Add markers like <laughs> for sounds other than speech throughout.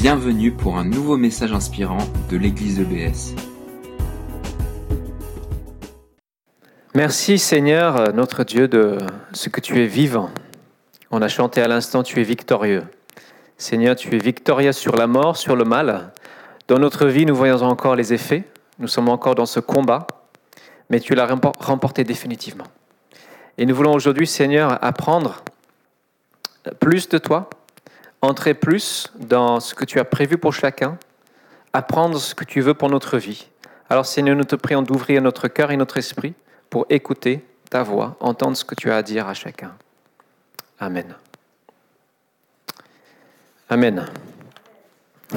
Bienvenue pour un nouveau message inspirant de l'église EBS. Merci Seigneur, notre Dieu, de ce que tu es vivant. On a chanté à l'instant, tu es victorieux. Seigneur, tu es victorieux sur la mort, sur le mal. Dans notre vie, nous voyons encore les effets. Nous sommes encore dans ce combat, mais tu l'as remporté définitivement. Et nous voulons aujourd'hui, Seigneur, apprendre plus de toi, entrer plus dans ce que tu as prévu pour chacun, apprendre ce que tu veux pour notre vie. Alors Seigneur, nous te prions d'ouvrir notre cœur et notre esprit pour écouter ta voix, entendre ce que tu as à dire à chacun. Amen. Amen. <laughs>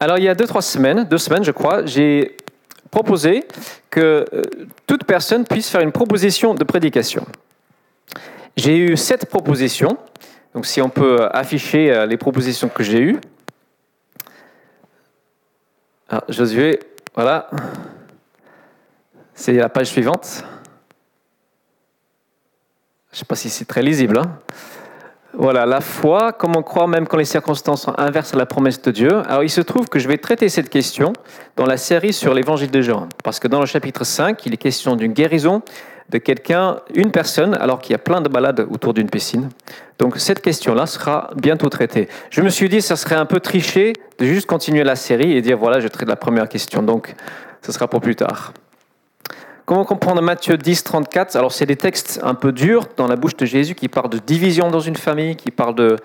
Alors il y a deux, trois semaines, deux semaines je crois, j'ai proposé que euh, toute personne puisse faire une proposition de prédication. J'ai eu sept propositions donc si on peut afficher euh, les propositions que j'ai eues. Ah, Josué, voilà. C'est la page suivante. Je ne sais pas si c'est très lisible. Hein. voilà, la foi, comment croire même quand les circonstances sont inverses à la promesse de Dieu. Alors il se trouve que je vais traiter cette question dans la série sur l'évangile de Jean. Parce que dans le chapitre 5, il est question d'une guérison de quelqu'un, une personne, alors qu'il y a plein de balades autour d'une piscine. Donc cette question-là sera bientôt traitée. Je me suis dit, ça serait un peu triché de juste continuer la série et dire, voilà, je traite la première question. Donc ce sera pour plus tard. Comment comprendre Matthieu 10, 34 Alors c'est des textes un peu durs dans la bouche de Jésus qui parlent de division dans une famille, qui parlent de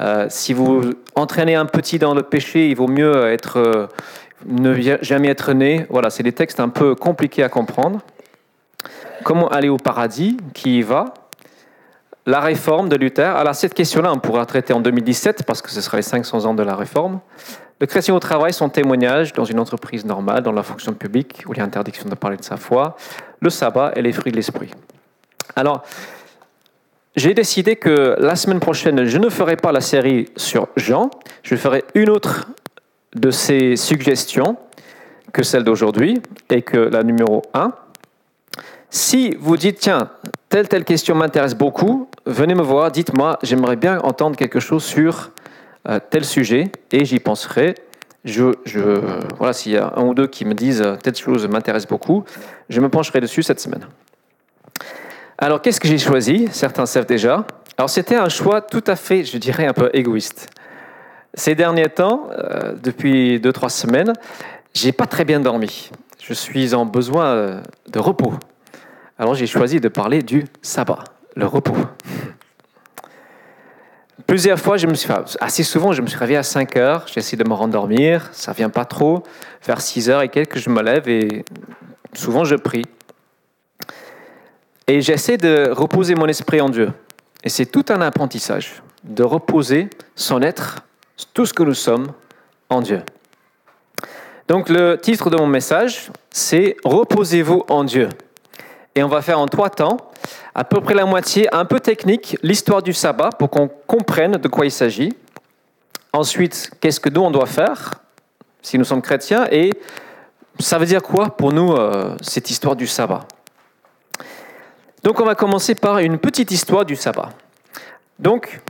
euh, si vous entraînez un petit dans le péché, il vaut mieux être, euh, ne jamais être né. Voilà, c'est des textes un peu compliqués à comprendre. Comment aller au paradis Qui y va? La réforme de Luther. Alors cette question-là, on pourra traiter en 2017 parce que ce sera les 500 ans de la réforme. Le chrétien au travail, son témoignage dans une entreprise normale, dans la fonction publique, où il y a interdiction de parler de sa foi. Le sabbat et les fruits de l'esprit. Alors, j'ai décidé que la semaine prochaine, je ne ferai pas la série sur Jean. Je ferai une autre de ces suggestions que celle d'aujourd'hui et que la numéro 1. Si vous dites, tiens, telle, telle question m'intéresse beaucoup, venez me voir, dites-moi, j'aimerais bien entendre quelque chose sur euh, tel sujet et j'y penserai. Je, voilà, s'il y a un ou deux qui me disent euh, telle chose m'intéresse beaucoup, je me pencherai dessus cette semaine. Alors, qu'est-ce que j'ai choisi? Certains savent déjà. Alors, c'était un choix tout à fait, je dirais, un peu égoïste. Ces derniers temps, euh, depuis deux, trois semaines, j'ai pas très bien dormi. Je suis en besoin de repos. Alors j'ai choisi de parler du sabbat, le repos. Plusieurs fois, je me suis, assez souvent, je me suis réveillé à 5 heures, j'essaie de me rendormir, ça vient pas trop. Vers 6 heures et quelques, je me lève et souvent je prie. Et j'essaie de reposer mon esprit en Dieu. Et c'est tout un apprentissage de reposer son être, tout ce que nous sommes, en Dieu. Donc le titre de mon message, c'est Reposez-vous en Dieu. Et on va faire en trois temps, à peu près la moitié, un peu technique, l'histoire du sabbat pour qu'on comprenne de quoi il s'agit. Ensuite, qu'est-ce que nous on doit faire si nous sommes chrétiens et ça veut dire quoi pour nous euh, cette histoire du sabbat? Donc on va commencer par une petite histoire du sabbat. Donc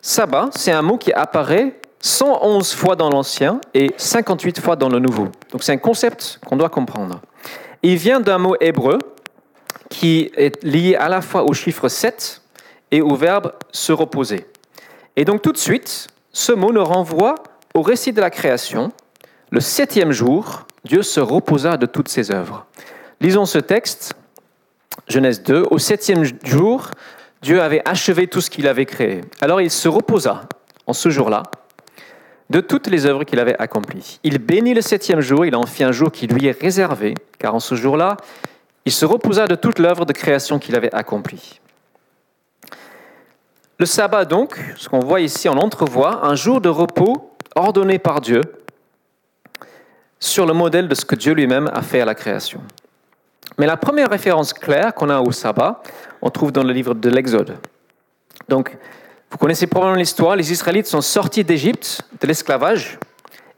sabbat, c'est un mot qui apparaît 111 fois dans l'Ancien et 58 fois dans le Nouveau. Donc c'est un concept qu'on doit comprendre. Il vient d'un mot hébreu qui est lié à la fois au chiffre 7 et au verbe se reposer. Et donc tout de suite, ce mot nous renvoie au récit de la création. Le septième jour, Dieu se reposa de toutes ses œuvres. Lisons ce texte, Genèse 2. Au septième jour, Dieu avait achevé tout ce qu'il avait créé. Alors il se reposa en ce jour-là de toutes les œuvres qu'il avait accomplies. Il bénit le septième jour, il en fit un jour qui lui est réservé, car en ce jour-là, il se reposa de toute l'œuvre de création qu'il avait accomplie. Le sabbat, donc, ce qu'on voit ici, on entrevoit un jour de repos ordonné par Dieu sur le modèle de ce que Dieu lui-même a fait à la création. Mais la première référence claire qu'on a au sabbat, on trouve dans le livre de l'Exode. Donc, vous connaissez probablement l'histoire, les Israélites sont sortis d'Égypte, de l'esclavage,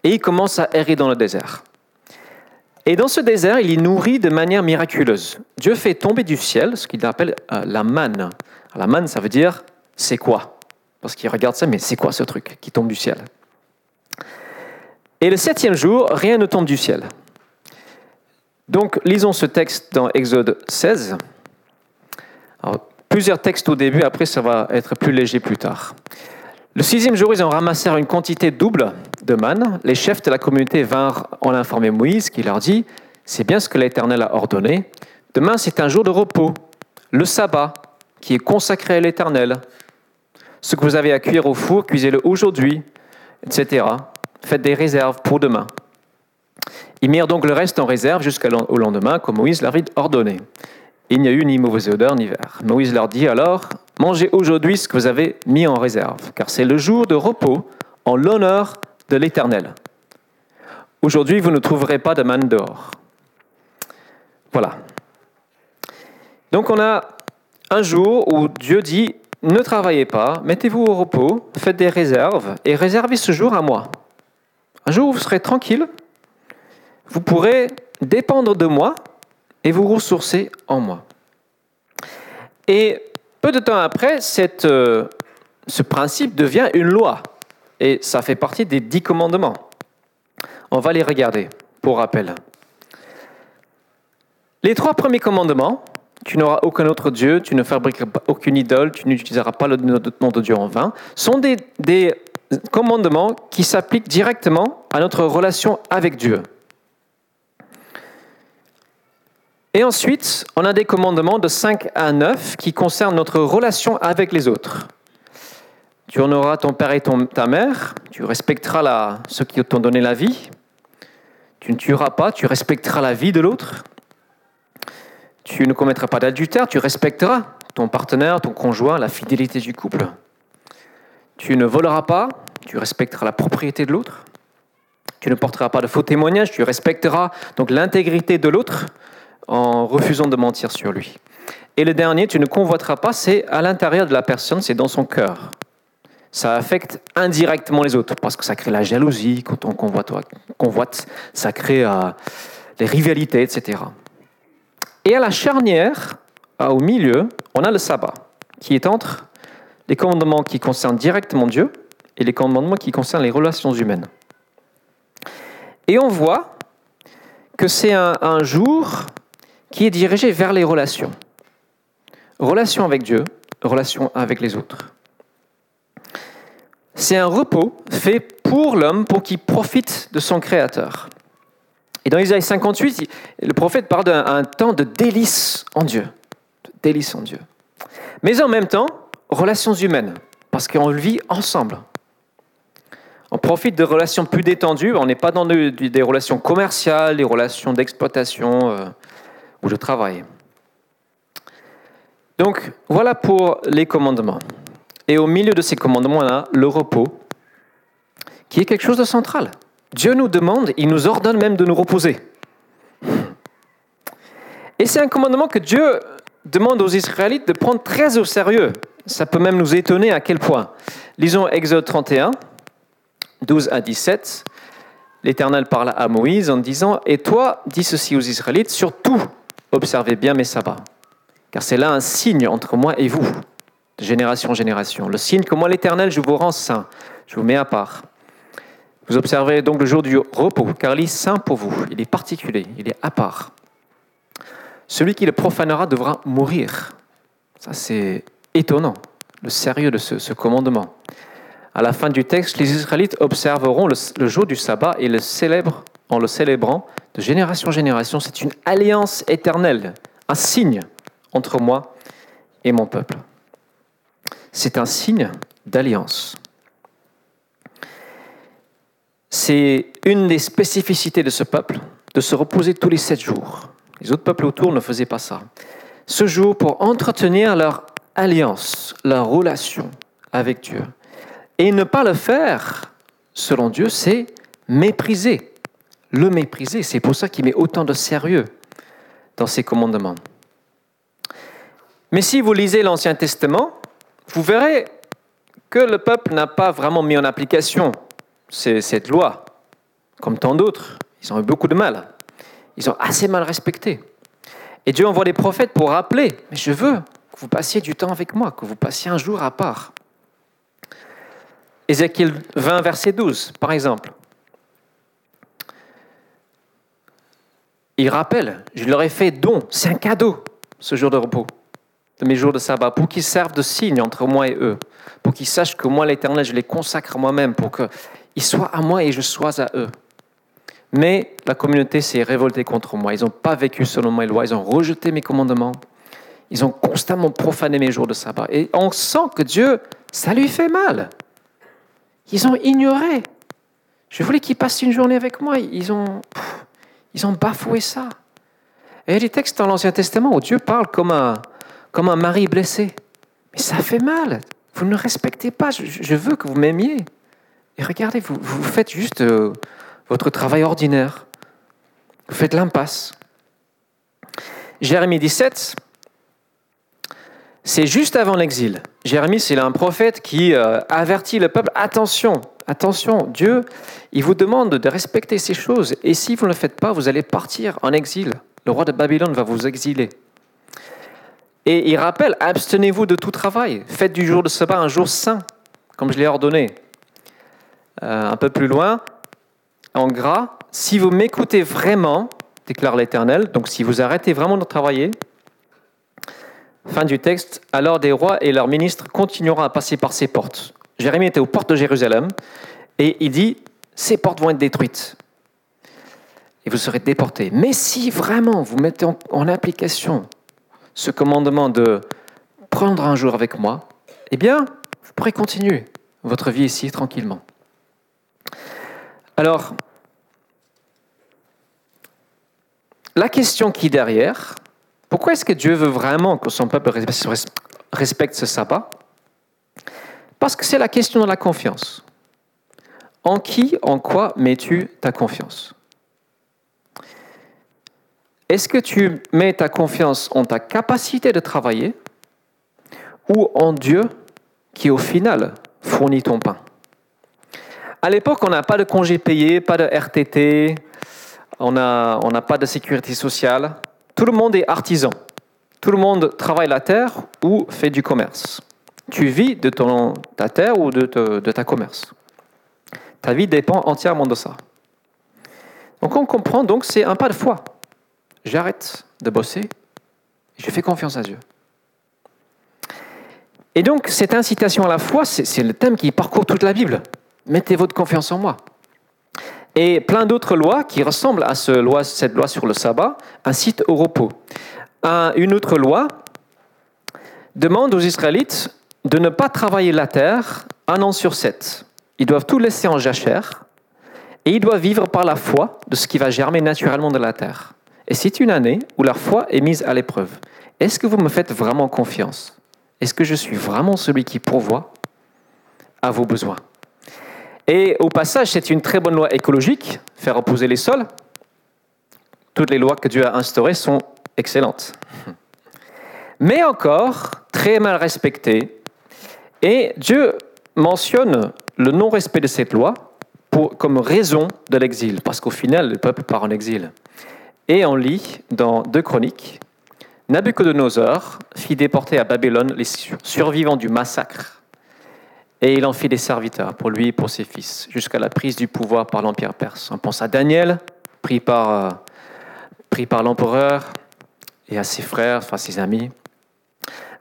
et ils commencent à errer dans le désert. Et dans ce désert, il est nourri de manière miraculeuse. Dieu fait tomber du ciel ce qu'il appelle euh, la manne. la manne, ça veut dire c'est quoi? Parce qu'il regarde ça, mais c'est quoi ce truc qui tombe du ciel? Et le septième jour, rien ne tombe du ciel. Donc, lisons ce texte dans Exode 16. plusieurs textes au début, après ça va être plus léger plus tard. Le sixième jour, ils ont ramassé une quantité double de manne. Les chefs de la communauté vinrent en informer Moïse, qui leur dit C'est bien ce que l'Éternel a ordonné. Demain, c'est un jour de repos, le sabbat, qui est consacré à l'Éternel. Ce que vous avez à cuire au four, cuisez-le aujourd'hui, etc. Faites des réserves pour demain. Ils mirent donc le reste en réserve jusqu'au lendemain, comme Moïse l'avait ordonné. Il n'y a eu ni mauvaise odeur ni verre. Moïse leur dit alors Mangez aujourd'hui ce que vous avez mis en réserve, car c'est le jour de repos en l'honneur de l'Éternel. Aujourd'hui, vous ne trouverez pas de manne dehors. Voilà. Donc on a un jour où Dieu dit ne travaillez pas, mettez-vous au repos, faites des réserves et réservez ce jour à moi. Un jour où vous serez tranquille, vous pourrez dépendre de moi et vous ressourcer en moi. Et peu de temps après, euh, ce principe devient une loi et ça fait partie des dix commandements. On va les regarder pour rappel. Les trois premiers commandements, tu n'auras aucun autre Dieu, tu ne fabriqueras aucune idole, tu n'utiliseras pas le nom de Dieu en vain, sont des commandements qui s'appliquent directement à notre relation avec Dieu. Et ensuite, on a des commandements de 5 à 9 qui concernent notre relation avec les autres. Tu honoreras ton père et ta mère, tu respecteras ceux qui t'ont donné la vie, tu ne tueras pas, tu respecteras la vie de l'autre, tu ne commettras pas d'adultère, tu respecteras ton partenaire, ton conjoint, la fidélité du couple. Tu ne voleras pas, tu respecteras la propriété de l'autre. Tu ne porteras pas de faux témoignages, tu respecteras donc l'intégrité de l'autre en refusant de mentir sur lui. Et le dernier, tu ne convoiteras pas, c'est à l'intérieur de la personne, c'est dans son cœur. Ça affecte indirectement les autres parce que ça crée la jalousie quand on convoite, ça crée euh, les rivalités, etc. Et à la charnière, au milieu, on a le sabbat, qui est entre les commandements qui concernent directement Dieu et les commandements qui concernent les relations humaines. Et on voit que c'est un, jour qui est dirigé vers les relations. Relation avec Dieu, relation avec les autres. C'est un repos fait pour l'homme pour qu'il profite de son Créateur. Et dans Isaïe 58, le prophète parle d'un temps de délice en Dieu. De délice en Dieu. Mais en même temps, relations humaines, parce qu'on vit ensemble. On profite de relations plus détendues, on n'est pas dans des relations commerciales, des relations d'exploitation euh, ou de travail. Donc voilà pour les commandements. Et au milieu de ces commandements, on a le repos, qui est quelque chose de central. Dieu nous demande, il nous ordonne même de nous reposer. Et c'est un commandement que Dieu demande aux Israélites de prendre très au sérieux. Ça peut même nous étonner à quel point. Lisons Exode 31, 12 à 17. L'Éternel parle à Moïse en disant Et toi, dis ceci aux Israélites, surtout observez bien mes sabbats, car c'est là un signe entre moi et vous, de génération en génération. Le signe que moi, l'Éternel, je vous rends saint, je vous mets à part. Vous observez donc le jour du repos, car il est saint pour vous, il est particulier, il est à part. Celui qui le profanera devra mourir. Ça, c'est étonnant, le sérieux de ce, commandement. À la fin du texte, les Israélites observeront le, jour du sabbat et le célèbrent en le célébrant de génération en génération. C'est une alliance éternelle, un signe entre moi et mon peuple. C'est un signe d'alliance. C'est une des spécificités de ce peuple, de se reposer tous les sept jours. Les autres peuples autour ne faisaient pas ça. Ce jour pour entretenir leur alliance, leur relation avec Dieu. Et ne pas le faire, selon Dieu, c'est mépriser. Le mépriser, c'est pour ça qu'il met autant de sérieux dans ses commandements. Mais si vous lisez l'Ancien Testament, vous verrez que le peuple n'a pas vraiment mis en application cette loi, comme tant d'autres, ils ont eu beaucoup de mal. Ils ont assez mal respecté. Et Dieu envoie des prophètes pour rappeler, mais je veux que vous passiez du temps avec moi, que vous passiez un jour à part. Ézéchiel 20, verset 12, par exemple. Il rappelle, je leur ai fait don, c'est un cadeau, ce jour de repos, de mes jours de sabbat, pour qu'ils servent de signe entre moi et eux, pour qu'ils sachent que moi, l'Éternel, je les consacre moi-même, pour qu'ils soient à moi et je sois à eux. Mais la communauté s'est révoltée contre moi. Ils n'ont pas vécu selon mes lois, ils ont rejeté mes commandements. Ils ont constamment profané mes jours de sabbat. Et on sent que Dieu, ça lui fait mal. Ils ont ignoré. Je voulais qu'ils passent une journée avec moi. Ils ont, ils ont bafoué ça. Et il y a des textes dans l'Ancien Testament où Dieu parle comme un, mari blessé. Mais ça fait mal. Vous ne respectez pas. Je, veux que vous m'aimiez. Et regardez, vous, vous faites juste euh, votre travail ordinaire. Vous faites l'impasse. Jérémie 17, c'est juste avant l'exil. Jérémie, c'est un prophète qui euh, avertit le peuple, attention, attention, Dieu, il vous demande de respecter ces choses. Et si vous ne le faites pas, vous allez partir en exil. Le roi de Babylone va vous exiler. Et il rappelle, abstenez-vous de tout travail. Faites du jour de sabbat un jour saint, comme je l'ai ordonné. Euh, un peu plus loin, en gras, si vous m'écoutez vraiment, déclare l'Éternel, donc si vous arrêtez vraiment de travailler, fin du texte, alors des rois et leurs ministres continueront à passer par ces portes. Jérémie était aux portes de Jérusalem et il dit, ces portes vont être détruites et vous serez déportés. Mais si vraiment vous mettez en, application ce commandement de prendre un jour avec moi, eh bien, vous pourrez continuer votre vie ici tranquillement. Alors, la question qui est derrière, pourquoi est-ce que Dieu veut vraiment que son peuple respecte ce sabbat? Parce que c'est la question de la confiance. En qui, en quoi mets-tu ta confiance? Est-ce que tu mets ta confiance en ta capacité de travailler ou en Dieu qui au final fournit ton pain? À l'époque, on n'a pas de congé payé, pas de RTT, on n'a pas de sécurité sociale. Tout le monde est artisan. Tout le monde travaille la terre ou fait du commerce. Tu vis de ton, ta terre ou de, ta commerce. Ta vie dépend entièrement de ça. Donc on comprend, donc c'est un pas de foi. J'arrête de bosser je fais confiance à Dieu. Et donc cette incitation à la foi, c'est le thème qui parcourt toute la Bible. Mettez votre confiance en moi. Et plein d'autres lois qui ressemblent à cette loi sur le sabbat incitent au repos. une autre loi demande aux Israélites de ne pas travailler la terre un an sur sept. Ils doivent tout laisser en jachère et ils doivent vivre par la foi de ce qui va germer naturellement de la terre. Et c'est une année où leur foi est mise à l'épreuve. Est-ce que vous me faites vraiment confiance? Est-ce que je suis vraiment celui qui pourvoit à vos besoins? Et au passage, c'est une très bonne loi écologique, faire reposer les sols. Toutes les lois que Dieu a instaurées sont excellentes. Mais encore très mal respectées. Et Dieu mentionne le non-respect de cette loi comme raison de l'exil, parce qu'au final, le peuple part en exil. Et on lit dans Deux Chroniques, Nabucodonosor fit déporter à Babylone les survivants du massacre, et il en fit des serviteurs pour lui et pour ses fils, jusqu'à la prise du pouvoir par l'Empire perse. On pense à Daniel, pris par, euh, pris par l'empereur, et à ses frères, enfin ses amis.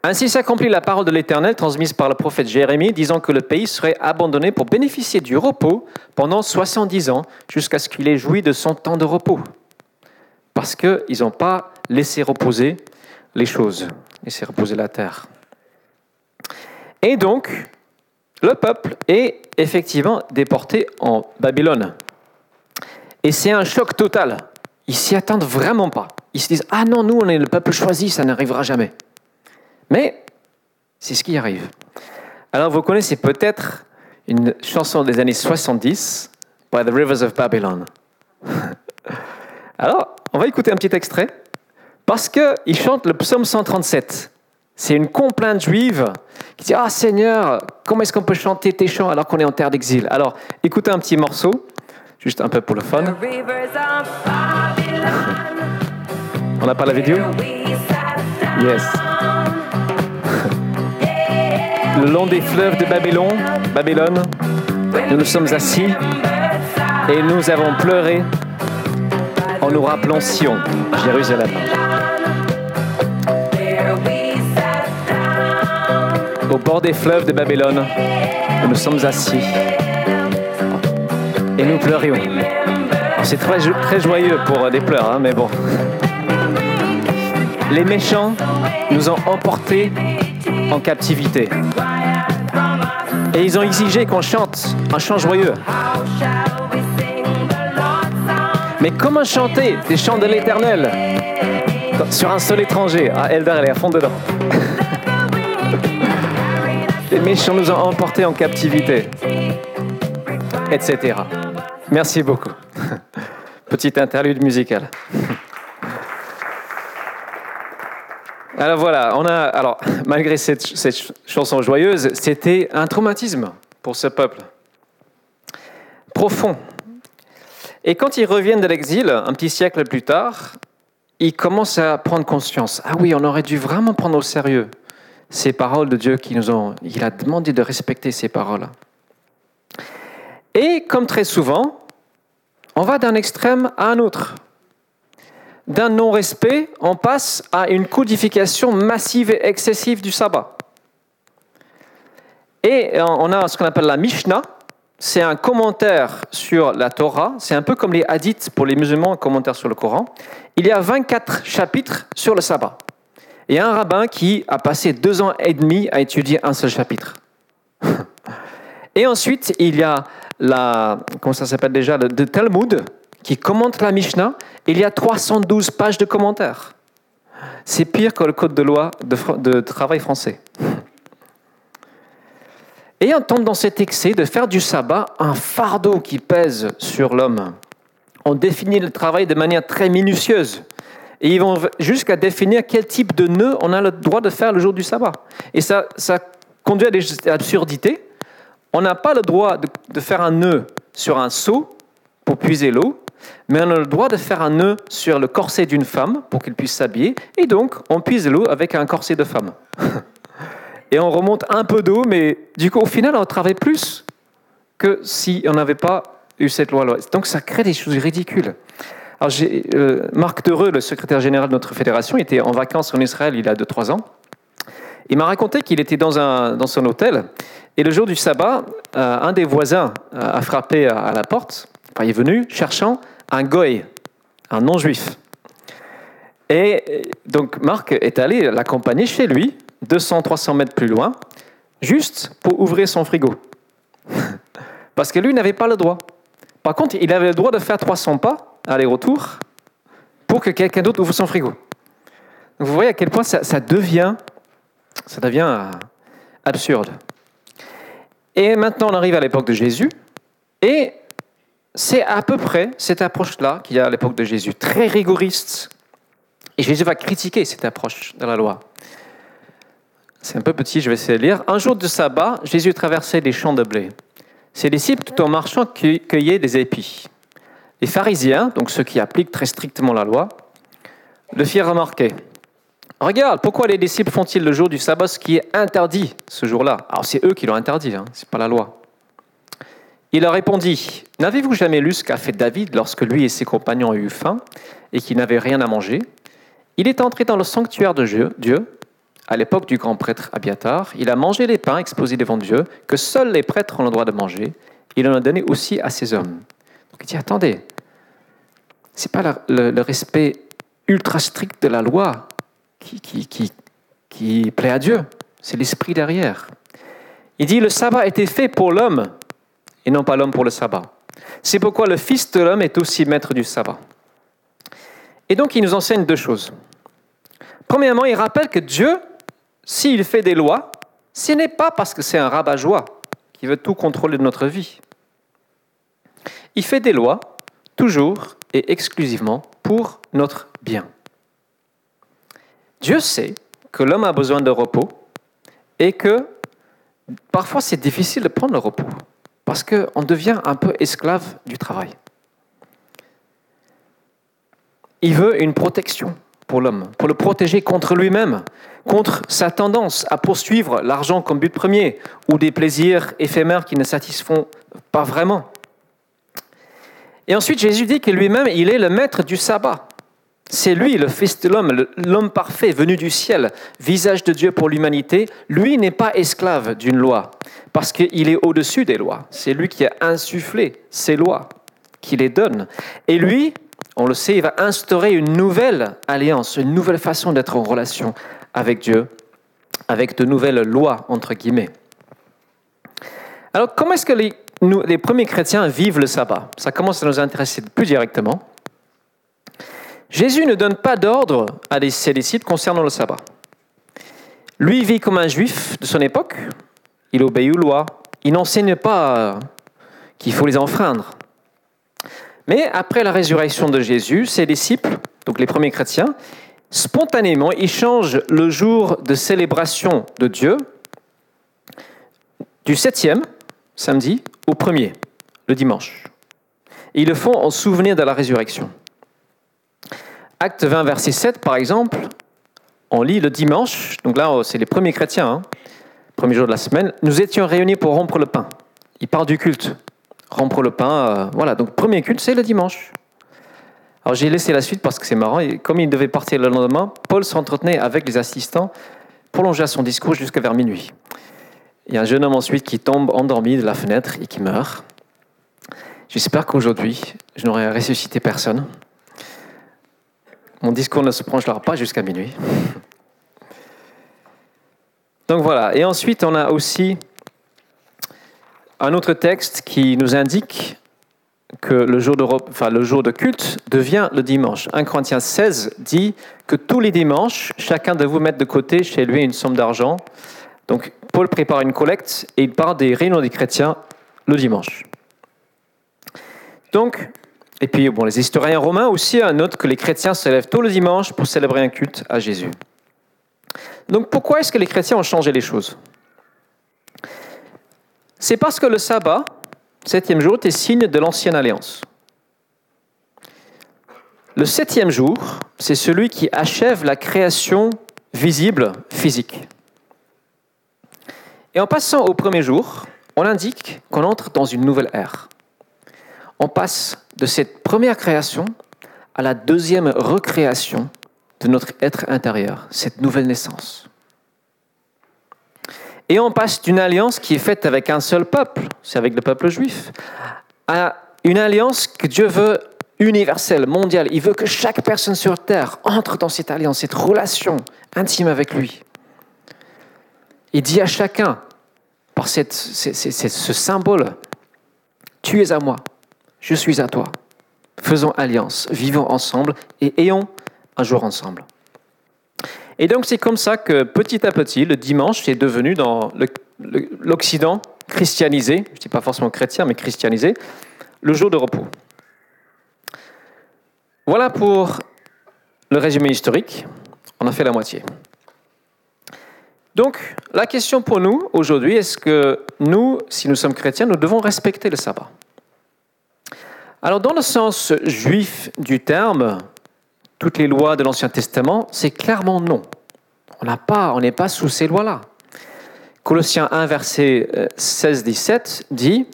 Ainsi s'accomplit la parole de l'Éternel transmise par le prophète Jérémie, disant que le pays serait abandonné pour bénéficier du repos pendant 70 ans, jusqu'à ce qu'il ait joui de son temps de repos. Parce qu'ils n'ont pas laissé reposer les choses, laissé reposer la terre. Et donc, le peuple est effectivement déporté en Babylone. Et c'est un choc total. Ils s'y attendent vraiment pas. Ils se disent Ah non, nous, on est le peuple choisi, ça n'arrivera jamais. Mais c'est ce qui arrive. Alors vous connaissez peut-être une chanson des années 70, By the Rivers of Babylon. <laughs> Alors, on va écouter un petit extrait, parce qu'il chante le psaume 137. C'est une complainte juive qui dit Ah Seigneur, comment est-ce qu'on peut chanter tes chants alors qu'on est en terre d'exil? Alors, écoutez un petit morceau, juste un peu pour le fun. On n'a pas la vidéo? Yes le long des fleuves de Babylone, Babylone, nous nous sommes assis et nous avons pleuré en nous rappelant Sion, Jérusalem. Au bord des fleuves de Babylone, où nous sommes assis, et nous pleurions. C'est très, joyeux pour des pleurs, hein, mais bon. Les méchants nous ont emportés en captivité. Et ils ont exigé qu'on chante un chant joyeux. Mais comment chanter des chants de l'éternel sur un sol étranger? Ah, Elder, elle à fond dedans. <laughs> Les méchants nous ont emportés en captivité, etc. Merci beaucoup. <laughs> Petite interlude musicale. Alors voilà, on a, malgré cette, cette chanson joyeuse, c'était un traumatisme pour ce peuple. Profond. Et quand ils reviennent de l'exil, un petit siècle plus tard, ils commencent à prendre conscience. Ah oui, on aurait dû vraiment prendre au sérieux ces paroles de Dieu qui nous ont. Il a demandé de respecter ces paroles. Et comme très souvent, on va d'un extrême à un autre. D'un non-respect, on passe à une codification massive et excessive du sabbat. Et on a ce qu'on appelle la Mishnah. C'est un commentaire sur la Torah. C'est un peu comme les hadiths pour les musulmans, un commentaire sur le Coran. Il y a 24 chapitres sur le sabbat. Et un rabbin qui a passé deux ans et demi à étudier un seul chapitre. <laughs> Et ensuite, il y a la, comment ça s'appelle déjà, le, Talmud, qui commente la Mishnah. Il y a 312 pages de commentaires. C'est pire que le code de loi de, de travail français. Et on tombe dans cet excès de faire du sabbat un fardeau qui pèse sur l'homme. On définit le travail de manière très minutieuse. Et ils vont jusqu'à définir quel type de nœud on a le droit de faire le jour du sabbat. Et ça, ça conduit à des absurdités on n'a pas le droit de, faire un nœud sur un seau pour puiser l'eau, mais on a le droit de faire un nœud sur le corset d'une femme pour qu'elle puisse s'habiller, et donc on puise l'eau avec un corset de femme. <laughs> et on remonte un peu d'eau, mais du coup au final on travaille plus que si on n'avait pas eu cette loi. Donc ça crée des choses ridicules. Alors, euh, Marc Dereux, le secrétaire général de notre fédération, était en vacances en Israël il y a 2-3 ans. Il m'a raconté qu'il était dans, un, dans son hôtel et le jour du sabbat, euh, un des voisins a frappé à la porte. Enfin, il est venu cherchant un goy, un non-juif. Et donc Marc est allé l'accompagner chez lui, 200-300 mètres plus loin, juste pour ouvrir son frigo. <laughs> Parce que lui n'avait pas le droit. Par contre, il avait le droit de faire 300 pas, aller-retour, pour que quelqu'un d'autre ouvre son frigo. vous voyez à quel point ça, ça devient, ça devient euh, absurde. Et maintenant, on arrive à l'époque de Jésus. Et c'est à peu près cette approche-là qu'il y a à l'époque de Jésus, très rigoriste. Et Jésus va critiquer cette approche de la loi. C'est un peu petit, je vais essayer de lire. Un jour de sabbat, Jésus traversait des champs de blé. Ses disciples, tout en marchant, cueillaient des épis. Les pharisiens, donc ceux qui appliquent très strictement la loi, le firent remarquer. Regarde, pourquoi les disciples font-ils le jour du sabbat ce qui est interdit ce jour-là? Alors c'est eux qui l'ont interdit, hein, ce n'est pas la loi. Il leur répondit, N'avez-vous jamais lu ce qu'a fait David lorsque lui et ses compagnons ont eu faim et qu'ils n'avaient rien à manger? Il est entré dans le sanctuaire de Dieu, à l'époque du grand prêtre Abiatar. Il a mangé les pains exposés devant Dieu, que seuls les prêtres ont le droit de manger. Il en a donné aussi à ses hommes. Donc il dit, attendez, ce n'est pas le respect ultra strict de la loi qui, qui, qui, plaît à Dieu. C'est l'esprit derrière. Il dit, le sabbat a été fait pour l'homme et non pas l'homme pour le sabbat. C'est pourquoi le Fils de l'homme est aussi maître du sabbat. Et donc il nous enseigne deux choses. Premièrement, il rappelle que Dieu, s'il fait des lois, ce n'est pas parce que c'est un rabat-joie qui veut tout contrôler de notre vie. Il fait des lois toujours et exclusivement pour notre bien. Dieu sait que l'homme a besoin de repos et que parfois c'est difficile de prendre le repos parce qu'on devient un peu esclave du travail. Il veut une protection pour l'homme, pour le protéger contre lui-même, contre sa tendance à poursuivre l'argent comme but premier ou des plaisirs éphémères qui ne satisfont pas vraiment. Et ensuite, Jésus dit que lui-même, il est le maître du sabbat. C'est lui, le Fils de l'homme, l'homme parfait, venu du ciel, visage de Dieu pour l'humanité. Lui n'est pas esclave d'une loi, parce qu'il est au-dessus des lois. C'est lui qui a insufflé ces lois, qui les donne. Et lui, on le sait, il va instaurer une nouvelle alliance, une nouvelle façon d'être en relation avec Dieu, avec de nouvelles lois, entre guillemets. Alors, comment est-ce que les, les premiers chrétiens vivent le sabbat? Ça commence à nous intéresser plus directement. Jésus ne donne pas d'ordre à ses disciples concernant le sabbat. Lui vit comme un juif de son époque, il obéit aux lois, il n'enseigne pas qu'il faut les enfreindre. Mais après la résurrection de Jésus, ses disciples, donc les premiers chrétiens, spontanément, ils changent le jour de célébration de Dieu du septième, samedi, au premier, le dimanche. Et ils le font en souvenir de la résurrection. Acte 20, verset 7, par exemple, on lit le dimanche, donc là, c'est les premiers chrétiens, hein, premier jour de la semaine, nous étions réunis pour rompre le pain. Il parle du culte. Rompre le pain, euh, voilà, donc premier culte, c'est le dimanche. Alors j'ai laissé la suite parce que c'est marrant, et comme il devait partir le lendemain, Paul s'entretenait avec les assistants, prolongea son discours jusqu'à vers minuit. Il y a un jeune homme ensuite qui tombe endormi de la fenêtre et qui meurt. J'espère qu'aujourd'hui, je n'aurai ressuscité personne. Mon discours ne se prolongera pas jusqu'à minuit. Donc voilà. Et ensuite, on a aussi un autre texte qui nous indique que le jour de, le jour de culte devient le dimanche. 1 Corinthiens 16 dit que tous les dimanches, chacun de vous mettre de côté chez lui une somme d'argent. Donc Paul prépare une collecte et il parle des réunions des chrétiens le dimanche. Donc, et puis, bon, les historiens romains aussi notent que les chrétiens se lèvent tôt le dimanche pour célébrer un culte à Jésus. Donc, pourquoi est-ce que les chrétiens ont changé les choses? C'est parce que le sabbat, septième jour, est signe de l'ancienne alliance. Le septième jour, c'est celui qui achève la création visible, physique. Et en passant au premier jour, on indique qu'on entre dans une nouvelle ère. On passe de cette première création à la deuxième recréation de notre être intérieur, cette nouvelle naissance. Et on passe d'une alliance qui est faite avec un seul peuple, c'est avec le peuple juif, à une alliance que Dieu veut universelle, mondiale. Il veut que chaque personne sur Terre entre dans cette alliance, cette relation intime avec lui. Il dit à chacun, par cette, ce symbole, tu es à moi, je suis à toi. Faisons alliance, vivons ensemble et ayons un jour ensemble. Et donc c'est comme ça que petit à petit, le dimanche est devenu dans l'Occident christianisé, je ne dis pas forcément chrétien, mais christianisé, le jour de repos. Voilà pour le résumé historique. On a fait la moitié. Donc, la question pour nous aujourd'hui, est-ce que nous, si nous sommes chrétiens, nous devons respecter le sabbat? Alors dans le sens juif du terme, toutes les lois de l'Ancien Testament, c'est clairement non. On n'est pas sous ces lois-là. Colossiens 1, verset 16-17 euh, dit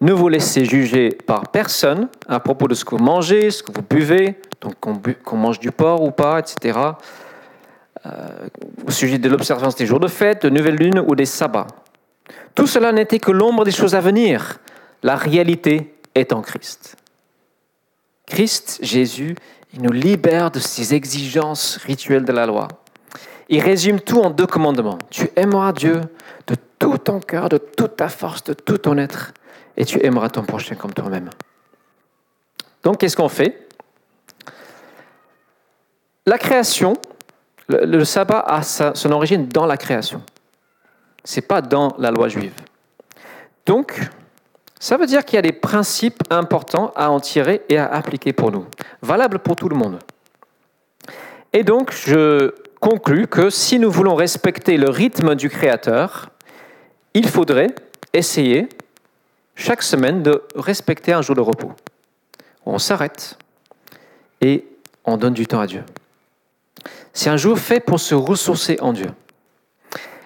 Ne vous laissez juger par personne à propos de ce que vous mangez, ce que vous buvez, donc qu'on mange du porc ou pas, etc. Euh, au sujet de l'observance des jours de fête, de nouvelles lunes ou des sabbats. Tout cela n'était que l'ombre des choses à venir. La réalité est en Christ. Christ, Jésus, il nous libère de ces exigences rituelles de la loi. Il résume tout en deux commandements. Tu aimeras Dieu de tout ton cœur, de toute ta force, de tout ton être, et tu aimeras ton prochain comme toi-même. Donc, qu'est-ce qu'on fait? La création, le, sabbat a son origine dans la création. Ce n'est pas dans la loi juive. Donc, ça veut dire qu'il y a des principes importants à en tirer et à appliquer pour nous, valables pour tout le monde. Et donc, je conclus que si nous voulons respecter le rythme du Créateur, il faudrait essayer chaque semaine de respecter un jour de repos. On s'arrête et on donne du temps à Dieu. C'est un jour fait pour se ressourcer en Dieu.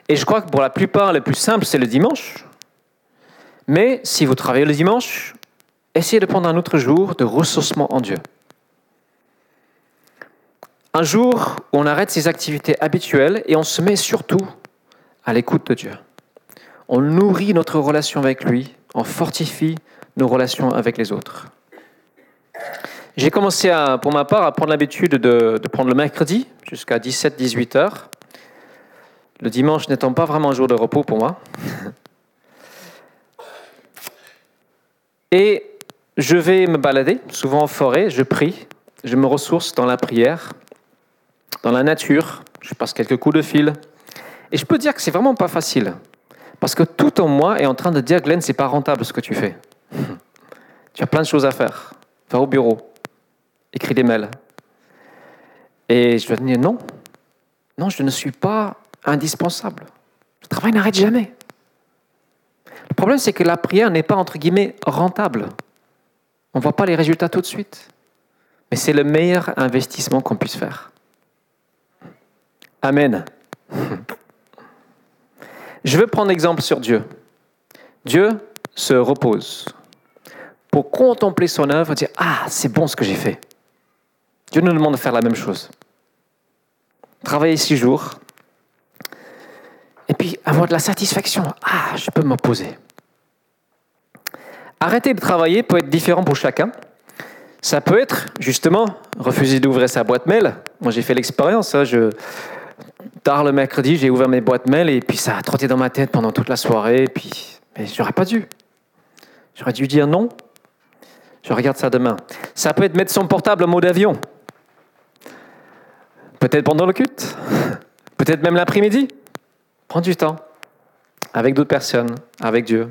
Et je crois que pour la plupart, le plus simple, c'est le dimanche. Mais si vous travaillez le dimanche, essayez de prendre un autre jour de ressourcement en Dieu. Un jour où on arrête ses activités habituelles et on se met surtout à l'écoute de Dieu. On nourrit notre relation avec lui, on fortifie nos relations avec les autres. J'ai commencé pour ma part à prendre l'habitude de, de, prendre le mercredi jusqu'à 17-18 heures. Le dimanche n'étant pas vraiment un jour de repos pour moi. Et je vais me balader, souvent en forêt, je prie, je me ressource dans la prière, dans la nature, je passe quelques coups de fil. Et je peux dire que c'est vraiment pas facile. Parce que tout en moi est en train de dire, Glenn, c'est pas rentable ce que tu fais. <laughs> tu as plein de choses à faire. Va au bureau, écris des mails. Et je vais dire, non, non, je ne suis pas indispensable. Le travail n'arrête jamais. Le problème, c'est que la prière n'est pas, entre guillemets, rentable. On ne voit pas les résultats tout de suite. Mais c'est le meilleur investissement qu'on puisse faire. Amen. Je veux prendre exemple sur Dieu. Dieu se repose pour contempler son œuvre et dire Ah, c'est bon ce que j'ai fait. Dieu nous demande de faire la même chose. Travailler six jours avoir de la satisfaction. Ah, je peux me poser. Arrêter de travailler peut être différent pour chacun. Ça peut être, justement, refuser d'ouvrir sa boîte mail. Moi, j'ai fait l'expérience. Hein. Tard le mercredi, j'ai ouvert mes boîtes mail et puis ça a trotté dans ma tête pendant toute la soirée. Et puis, mais j'aurais pas dû. J'aurais dû dire non. Je regarde ça demain. Ça peut être mettre son portable en mode avion. Peut-être pendant le culte. Peut-être même l'après-midi. Prends du temps. Avec d'autres personnes. Avec Dieu.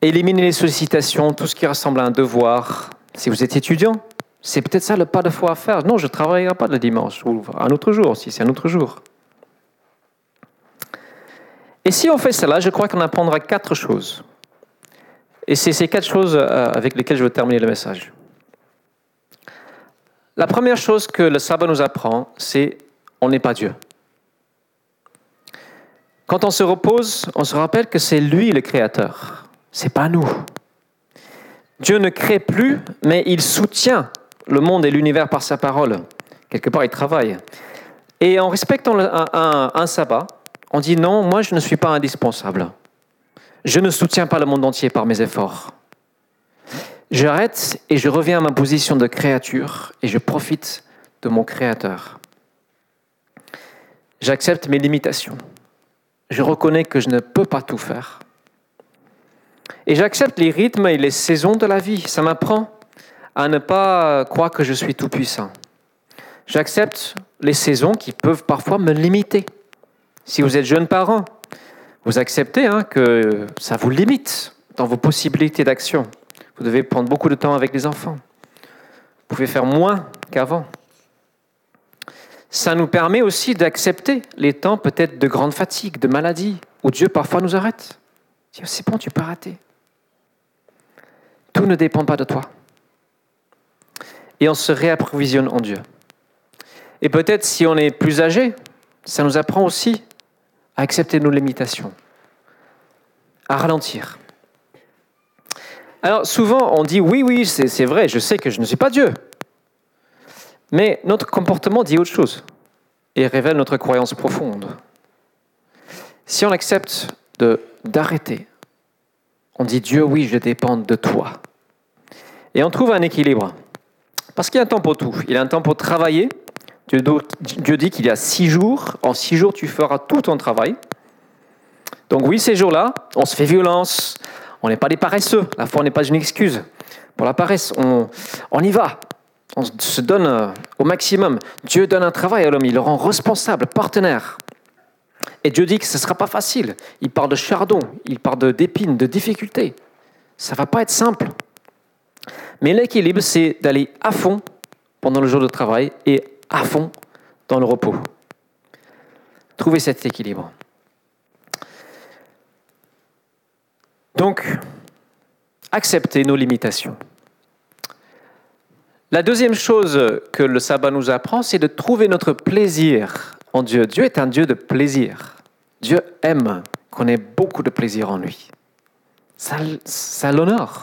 Éliminer les sollicitations, tout ce qui ressemble à un devoir. Si vous êtes étudiant, c'est peut-être ça le pas de foi à faire. Non, je ne travaillerai pas le dimanche, ou un autre jour, si c'est un autre jour. Et si on fait cela, je crois qu'on apprendra quatre choses. Et c'est ces quatre choses euh, avec lesquelles je veux terminer le message. La première chose que le sabbat nous apprend, c'est on n'est pas Dieu. Quand on se repose, on se rappelle que c'est lui le créateur, c'est pas nous. Dieu ne crée plus, mais il soutient le monde et l'univers par sa parole. Quelque part, il travaille. Et en respectant un, sabbat, on dit non, moi je ne suis pas indispensable. Je ne soutiens pas le monde entier par mes efforts. J'arrête et je reviens à ma position de créature et je profite de mon Créateur. J'accepte mes limitations. Je reconnais que je ne peux pas tout faire. Et j'accepte les rythmes et les saisons de la vie. Ça m'apprend à ne pas croire que je suis tout-puissant. J'accepte les saisons qui peuvent parfois me limiter. Si vous êtes jeune parent, vous acceptez hein, que ça vous limite dans vos possibilités d'action. Vous devez prendre beaucoup de temps avec les enfants. Vous pouvez faire moins qu'avant. Ça nous permet aussi d'accepter les temps peut-être de grande fatigue, de maladie, où Dieu parfois nous arrête. C'est bon, tu peux arrêter. Tout ne dépend pas de toi et on se réapprovisionne en Dieu. Et peut-être si on est plus âgé, ça nous apprend aussi à accepter nos limitations, à ralentir. Alors souvent on dit oui, oui, c'est vrai, je sais que je ne suis pas Dieu. Mais notre comportement dit autre chose et révèle notre croyance profonde. Si on accepte d'arrêter, on dit Dieu, oui, je dépends de toi. Et on trouve un équilibre. Parce qu'il y a un temps pour tout. Il y a un temps pour travailler. Dieu dit qu'il y a six jours. En six jours, tu feras tout ton travail. Donc oui, ces jours-là, on se fait violence. On n'est pas des paresseux. La foi n'est pas une excuse. Pour la paresse, on, on y va. On se donne euh, au maximum. Dieu donne un travail à l'homme. Il le rend responsable, partenaire. Et Dieu dit que ce ne sera pas facile. Il parle de chardon, il parle d'épines, de difficultés. Ça ne va pas être simple. Mais l'équilibre, c'est d'aller à fond pendant le jour de travail et à fond dans le repos. Trouver cet équilibre. Donc, accepter nos limitations. La deuxième chose que le sabbat nous apprend, c'est de trouver notre plaisir en Dieu. Dieu est un Dieu de plaisir. Dieu aime qu'on ait beaucoup de plaisir en lui. Ça, ça l'honore.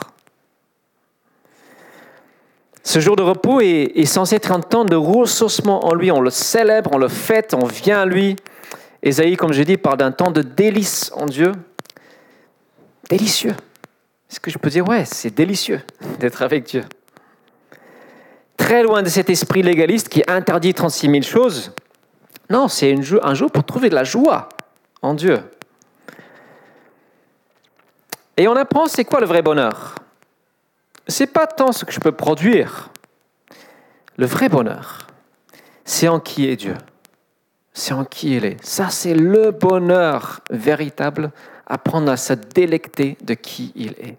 Ce jour de repos est, censé être un temps de ressourcement en lui. On le célèbre, on le fête, on vient à lui. Ésaïe, comme je dis, parle d'un temps de délice en Dieu. Délicieux. Est-ce que je peux dire, ouais, c'est délicieux d'être avec Dieu? Très loin de cet esprit légaliste qui interdit 36 000 choses. Non, c'est un jour pour trouver de la joie en Dieu. Et on apprend c'est quoi le vrai bonheur. C'est pas tant ce que je peux produire. Le vrai bonheur, c'est en qui est Dieu. C'est en qui il est. Ça, c'est le bonheur véritable, apprendre à se délecter de qui il est.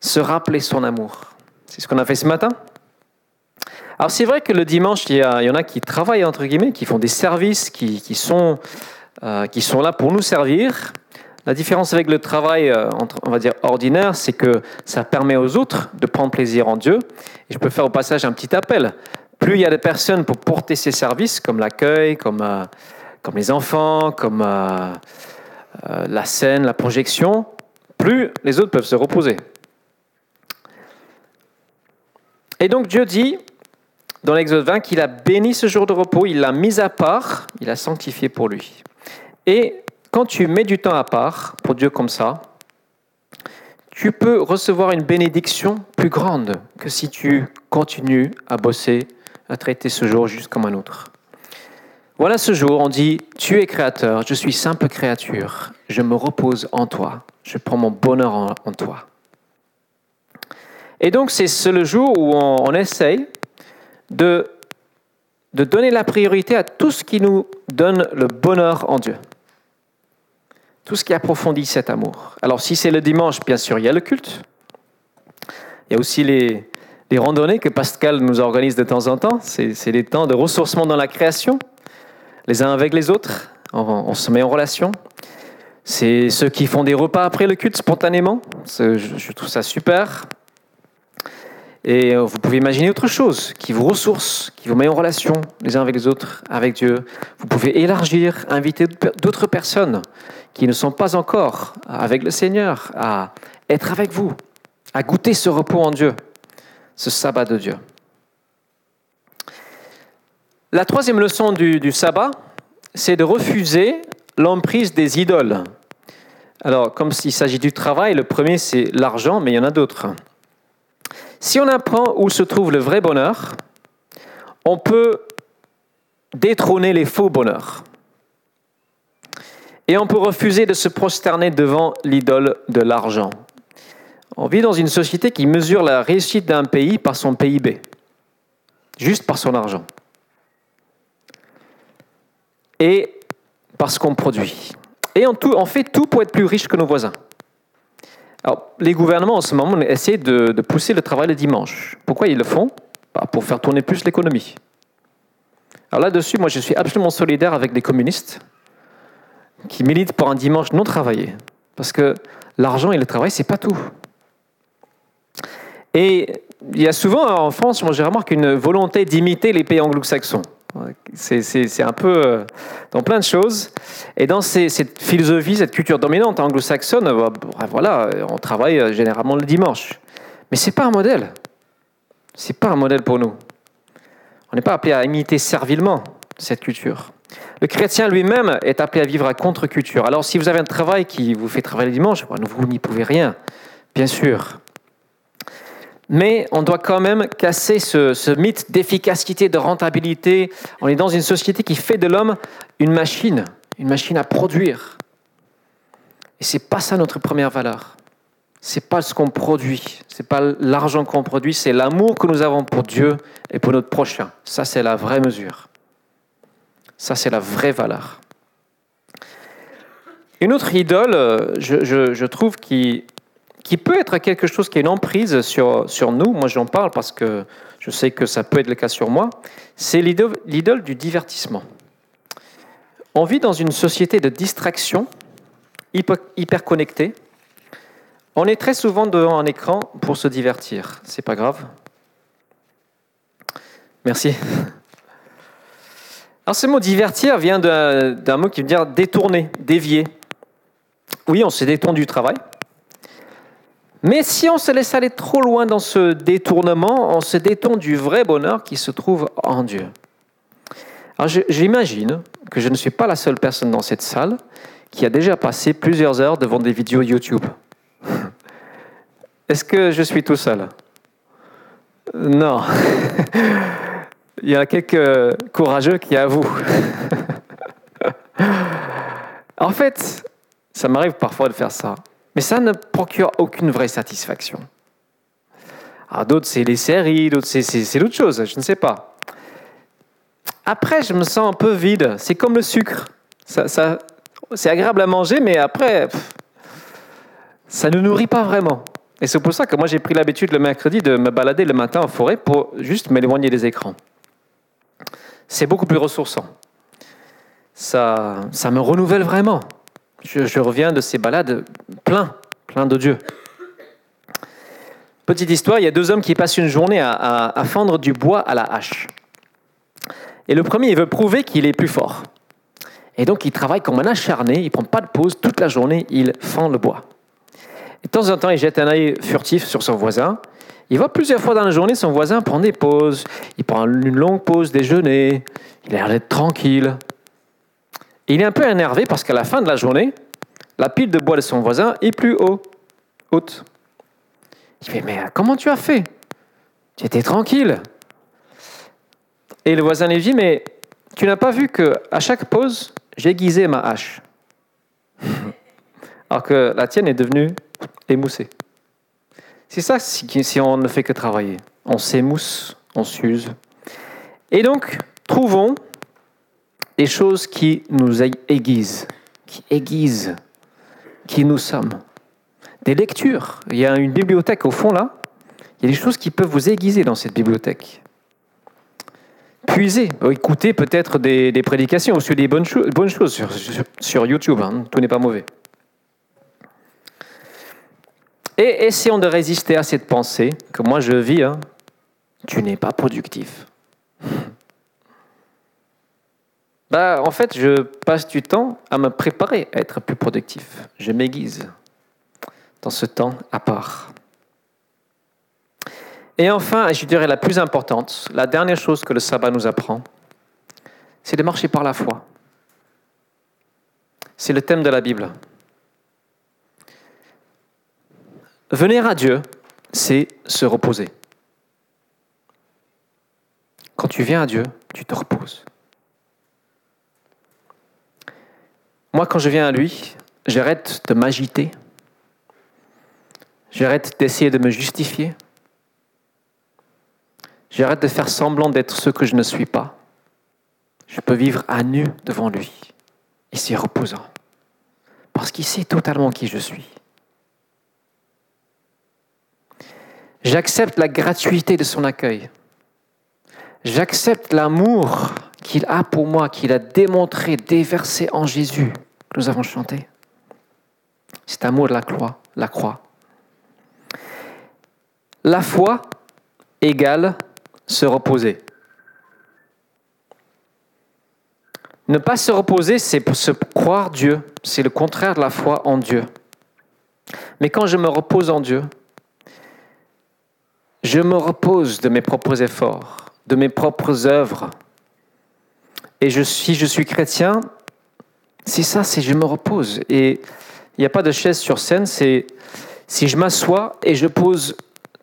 Se rappeler son amour. C'est ce qu'on a fait ce matin. Alors c'est vrai que le dimanche, il y, en a qui travaillent, entre guillemets, qui font des services, qui, sont, euh, qui sont là pour nous servir. La différence avec le travail, euh, on va dire, ordinaire, c'est que ça permet aux autres de prendre plaisir en Dieu. Et je peux faire au passage un petit appel. Plus il y a de personnes pour porter ces services, comme l'accueil, comme, euh, comme les enfants, comme la scène, la projection, plus les autres peuvent se reposer. Et donc Dieu dit, dans l'Exode 20 qu'il a béni ce jour de repos, il l'a mis à part, il l'a sanctifié pour lui. Et quand tu mets du temps à part pour Dieu comme ça, tu peux recevoir une bénédiction plus grande que si tu continues à bosser, à traiter ce jour juste comme un autre. Voilà ce jour, on dit, tu es créateur, je suis simple créature, je me repose en toi, je prends mon bonheur en, toi. Et donc c'est le jour où on, essaye de, de donner la priorité à tout ce qui nous donne le bonheur en Dieu. Tout ce qui approfondit cet amour. Alors si c'est le dimanche, bien sûr, il y a le culte. Il y a aussi les, les randonnées que Pascal nous organise de temps en temps. C'est des temps de ressourcement dans la création, les uns avec les autres. On, se met en relation. C'est ceux qui font des repas après le culte spontanément. Je trouve ça super. Et euh, vous pouvez imaginer autre chose qui vous ressource, qui vous met en relation les uns avec les autres, avec Dieu. Vous pouvez élargir, inviter d'autres personnes qui ne sont pas encore avec le Seigneur à être avec vous, à goûter ce repos en Dieu, ce sabbat de Dieu. La troisième leçon du, du sabbat, c'est de refuser l'emprise des idoles. Alors, comme s'il s'agit du travail, le premier c'est l'argent, mais il y en a d'autres. Si on apprend où se trouve le vrai bonheur, on peut détrôner les faux bonheurs. Et on peut refuser de se prosterner devant l'idole de l'argent. On vit dans une société qui mesure la réussite d'un pays par son PIB, juste par son argent. Et par ce qu'on produit. Et on, on fait tout pour être plus riche que nos voisins. Alors, les gouvernements en ce moment essaient de, pousser le travail le dimanche. Pourquoi ils le font? Bah, Pour faire tourner plus l'économie. Alors là-dessus, moi je suis absolument solidaire avec les communistes qui militent pour un dimanche non travaillé. Parce que l'argent et le travail, c'est pas tout. Et il y a souvent en France, moi j'ai remarqué une volonté d'imiter les pays anglo-saxons. C'est un peu euh, dans plein de choses. Et dans cette philosophie, cette culture dominante anglo-saxonne, euh, bah, voilà, on travaille euh, généralement le dimanche. Mais ce n'est pas un modèle. Ce n'est pas un modèle pour nous. On n'est pas appelé à imiter servilement cette culture. Le chrétien lui-même est appelé à vivre à contre-culture. Alors si vous avez un travail qui vous fait travailler le dimanche, vous n'y pouvez rien, bien sûr. Mais on doit quand même casser ce, mythe d'efficacité, de rentabilité. On est dans une société qui fait de l'homme une machine, une machine à produire. Et c'est pas ça notre première valeur. C'est pas ce qu'on produit, c'est pas l'argent qu'on produit, c'est l'amour que nous avons pour Dieu et pour notre prochain. Ça, c'est la vraie mesure. Ça, c'est la vraie valeur. Une autre idole, je, je trouve, qui qui peut être quelque chose qui est une emprise sur, sur nous, moi j'en parle parce que je sais que ça peut être le cas sur moi, c'est l'idole du divertissement. On vit dans une société de distraction, hyper, hyper connectée. On est très souvent devant un écran pour se divertir. C'est pas grave. Merci. Alors ce mot divertir vient d'un mot qui veut dire détourner, dévier. oui, on se détourne du travail. Mais si on se laisse aller trop loin dans ce détournement, on se détourne du vrai bonheur qui se trouve en Dieu. Alors j'imagine que je ne suis pas la seule personne dans cette salle qui a déjà passé plusieurs heures devant des vidéos YouTube. Est-ce que je suis tout seul? Non. <laughs> Il y a quelques courageux qui avouent. <laughs> en fait, ça m'arrive parfois de faire ça. Mais ça ne procure aucune vraie satisfaction. Alors d'autres, c'est les séries, d'autres, c'est d'autres choses, je ne sais pas. Après, je me sens un peu vide. C'est comme le sucre. Ça c'est agréable à manger, mais après, ça ne nourrit pas vraiment. Et c'est pour ça que moi, j'ai pris l'habitude le mercredi de me balader le matin en forêt pour juste m'éloigner des écrans. C'est beaucoup plus ressourçant. Ça, ça me renouvelle vraiment. Je, reviens de ces balades plein, plein de Dieu. Petite histoire, il y a deux hommes qui passent une journée à, fendre du bois à la hache. Et le premier, il veut prouver qu'il est plus fort. Et donc, il travaille comme un acharné, il ne prend pas de pause, toute la journée, il fend le bois. Et de temps en temps, il jette un œil furtif sur son voisin. Il voit plusieurs fois dans la journée son voisin prendre des pauses. Il prend une longue pause déjeuner. Il a l'air d'être tranquille il est un peu énervé parce qu'à la fin de la journée, la pile de bois de son voisin est plus haut, haute. Il fait, mais comment tu as fait? Tu étais tranquille. Et le voisin lui dit, mais tu n'as pas vu que à chaque pause, j'aiguisais ma hache. <laughs> Alors que la tienne est devenue émoussée. C'est ça si on ne fait que travailler. On s'émousse, on s'use. Et donc, trouvons des choses qui nous aiguisent, qui aiguisent qui nous sommes. Des lectures. Il y a une bibliothèque au fond là. Il y a des choses qui peuvent vous aiguiser dans cette bibliothèque. Puisez, écoutez peut-être des, prédications ou sur des bonnes, choses sur, sur, YouTube. Hein. Tout n'est pas mauvais. Et essayons de résister à cette pensée que moi je vis. Hein. Tu n'es pas productif. Bah, En fait, je passe du temps à me préparer à être plus productif. Je m'aiguise dans ce temps à part. Et enfin, je dirais la plus importante, la dernière chose que le sabbat nous apprend, c'est de marcher par la foi. C'est le thème de la Bible. Venir à Dieu, c'est se reposer. Quand tu viens à Dieu, tu te reposes. Moi, quand je viens à lui, j'arrête de m'agiter. J'arrête d'essayer de me justifier. J'arrête de faire semblant d'être ce que je ne suis pas. Je peux vivre à nu devant lui. Et c'est reposant. Parce qu'il sait totalement qui je suis. J'accepte la gratuité de son accueil. J'accepte l'amour qu'il a pour moi, qu'il a démontré, déversé en Jésus, que nous avons chanté. Cet amour de la croix, la croix. La foi égale se reposer. Ne pas se reposer, c'est se croire Dieu. C'est le contraire de la foi en Dieu. Mais quand je me repose en Dieu, je me repose de mes propres efforts, de mes propres œuvres, et si je suis chrétien, c'est ça, c'est je me repose. Et il n'y a pas de chaise sur scène, c'est si je m'assois et je pose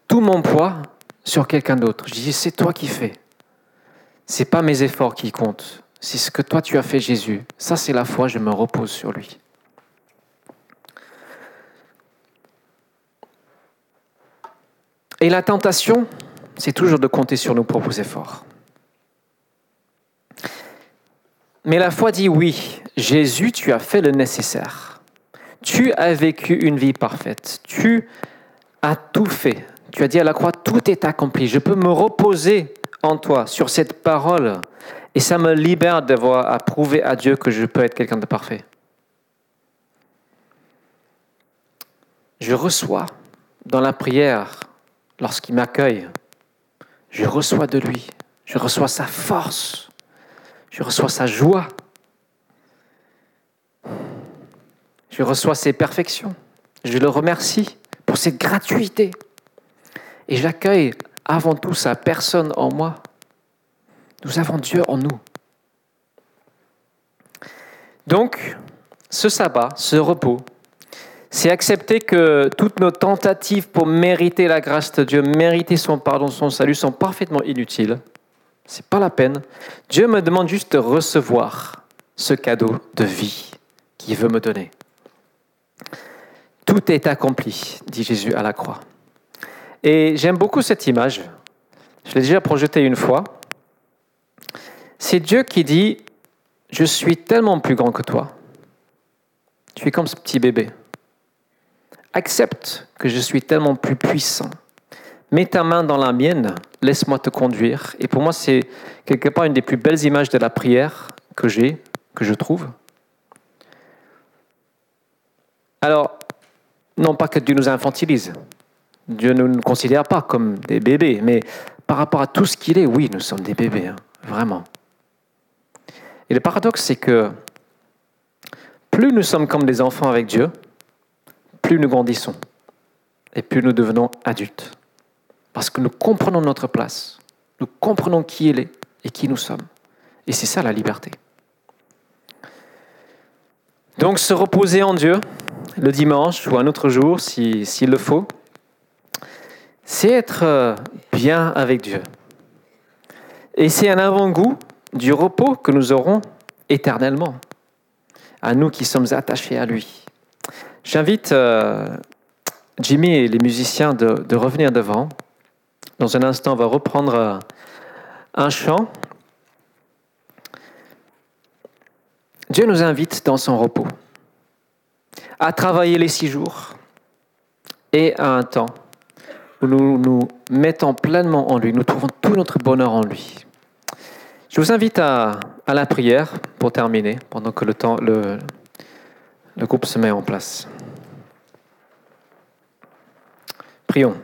tout mon poids sur quelqu'un d'autre. Je dis, c'est toi qui fais. C'est pas mes efforts qui comptent. C'est ce que toi tu as fait, Jésus. Ça, c'est la foi, je me repose sur lui. Et la tentation, c'est toujours de compter sur nos propres efforts. Mais la foi dit oui, Jésus, tu as fait le nécessaire. Tu as vécu une vie parfaite. Tu as tout fait. Tu as dit à la croix, tout est accompli. Je peux me reposer en toi, sur cette parole. Et ça me libère d'avoir à prouver à Dieu que je peux être quelqu'un de parfait. Je reçois dans la prière, lorsqu'il m'accueille, je reçois de lui. Je reçois sa force. Je reçois sa joie. Je reçois ses perfections. Je le remercie pour cette gratuité. Et j'accueille avant tout sa personne en moi. Nous avons Dieu en nous. Donc, ce sabbat, ce repos, c'est accepter que toutes nos tentatives pour mériter la grâce de Dieu, mériter son pardon, son salut sont parfaitement inutiles. C'est pas la peine. Dieu me demande juste de recevoir ce cadeau de vie qu'il veut me donner. Tout est accompli, dit Jésus à la croix. Et j'aime beaucoup cette image. Je l'ai déjà projetée une fois. C'est Dieu qui dit, je suis tellement plus grand que toi. Tu es comme ce petit bébé. Accepte que je suis tellement plus puissant. Mets ta main dans la mienne, laisse-moi te conduire. Et pour moi, c'est quelque part une des plus belles images de la prière que j'ai, que je trouve. Alors, non pas que Dieu nous infantilise. Dieu ne nous considère pas comme des bébés, mais par rapport à tout ce qu'il est, oui, nous sommes des bébés, hein, vraiment. Et le paradoxe, c'est que plus nous sommes comme des enfants avec Dieu, plus nous grandissons et plus nous devenons adultes. Parce que nous comprenons notre place, nous comprenons qui il est et qui nous sommes. Et c'est ça la liberté. Donc se reposer en Dieu le dimanche ou un autre jour s'il le faut, c'est être euh, bien avec Dieu. Et c'est un avant-goût du repos que nous aurons éternellement, à nous qui sommes attachés à lui. J'invite euh, Jimmy et les musiciens de, revenir devant. Dans un instant, on va reprendre euh, un chant. Dieu nous invite dans son repos à travailler les six jours et à un temps où nous nous mettons pleinement en lui, nous trouvons tout notre bonheur en lui. Je vous invite à, la prière pour terminer, pendant que le, temps, le, le groupe se met en place. Prions.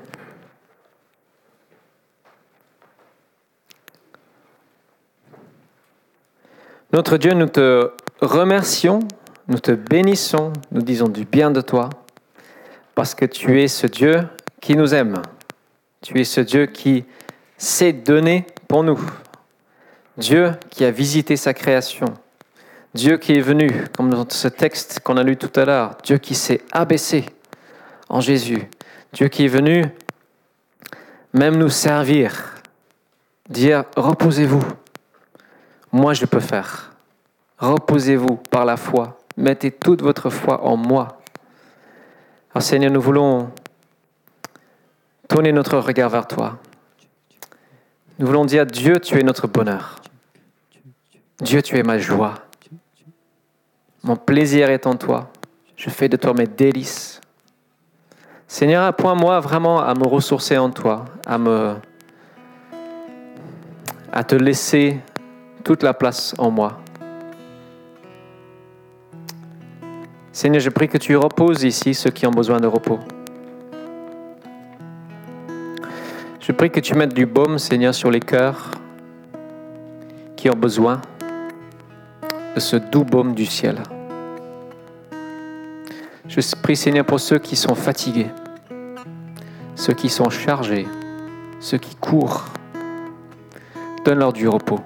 Notre Dieu, nous te remercions, nous te bénissons, nous disons du bien de toi, parce que tu es ce Dieu qui nous aime. Tu es ce Dieu qui s'est donné pour nous. Dieu qui a visité sa création. Dieu qui est venu, comme dans ce texte qu'on a lu tout à l'heure, Dieu qui s'est abaissé en Jésus. Dieu qui est venu même nous servir, dire reposez-vous. Moi je peux faire. Reposez-vous par la foi. Mettez toute votre foi en moi. Alors Seigneur, nous voulons tourner notre regard vers toi. Nous voulons dire, Dieu, tu es notre bonheur. Dieu, tu es ma joie. Mon plaisir est en toi. Je fais de toi mes délices. Seigneur, apprends-moi vraiment à me ressourcer en toi, à me à te laisser toute la place en moi. Seigneur, je prie que tu reposes ici ceux qui ont besoin de repos. Je prie que tu mettes du baume, Seigneur, sur les cœurs qui ont besoin de ce doux baume du ciel. Je prie, Seigneur, pour ceux qui sont fatigués, ceux qui sont chargés, ceux qui courent. Donne-leur du repos.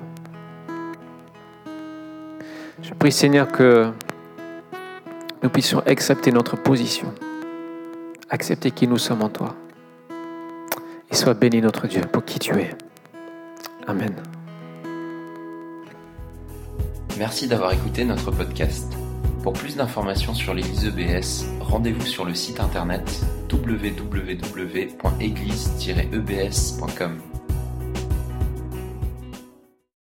Je prie, Seigneur, que nous puissions accepter notre position, accepter qui nous sommes en toi. Et sois béni notre Dieu pour qui tu es. Amen. Merci d'avoir écouté notre podcast. Pour plus d'informations sur l'Église EBS, rendez-vous sur le site internet www.église-ebs.com.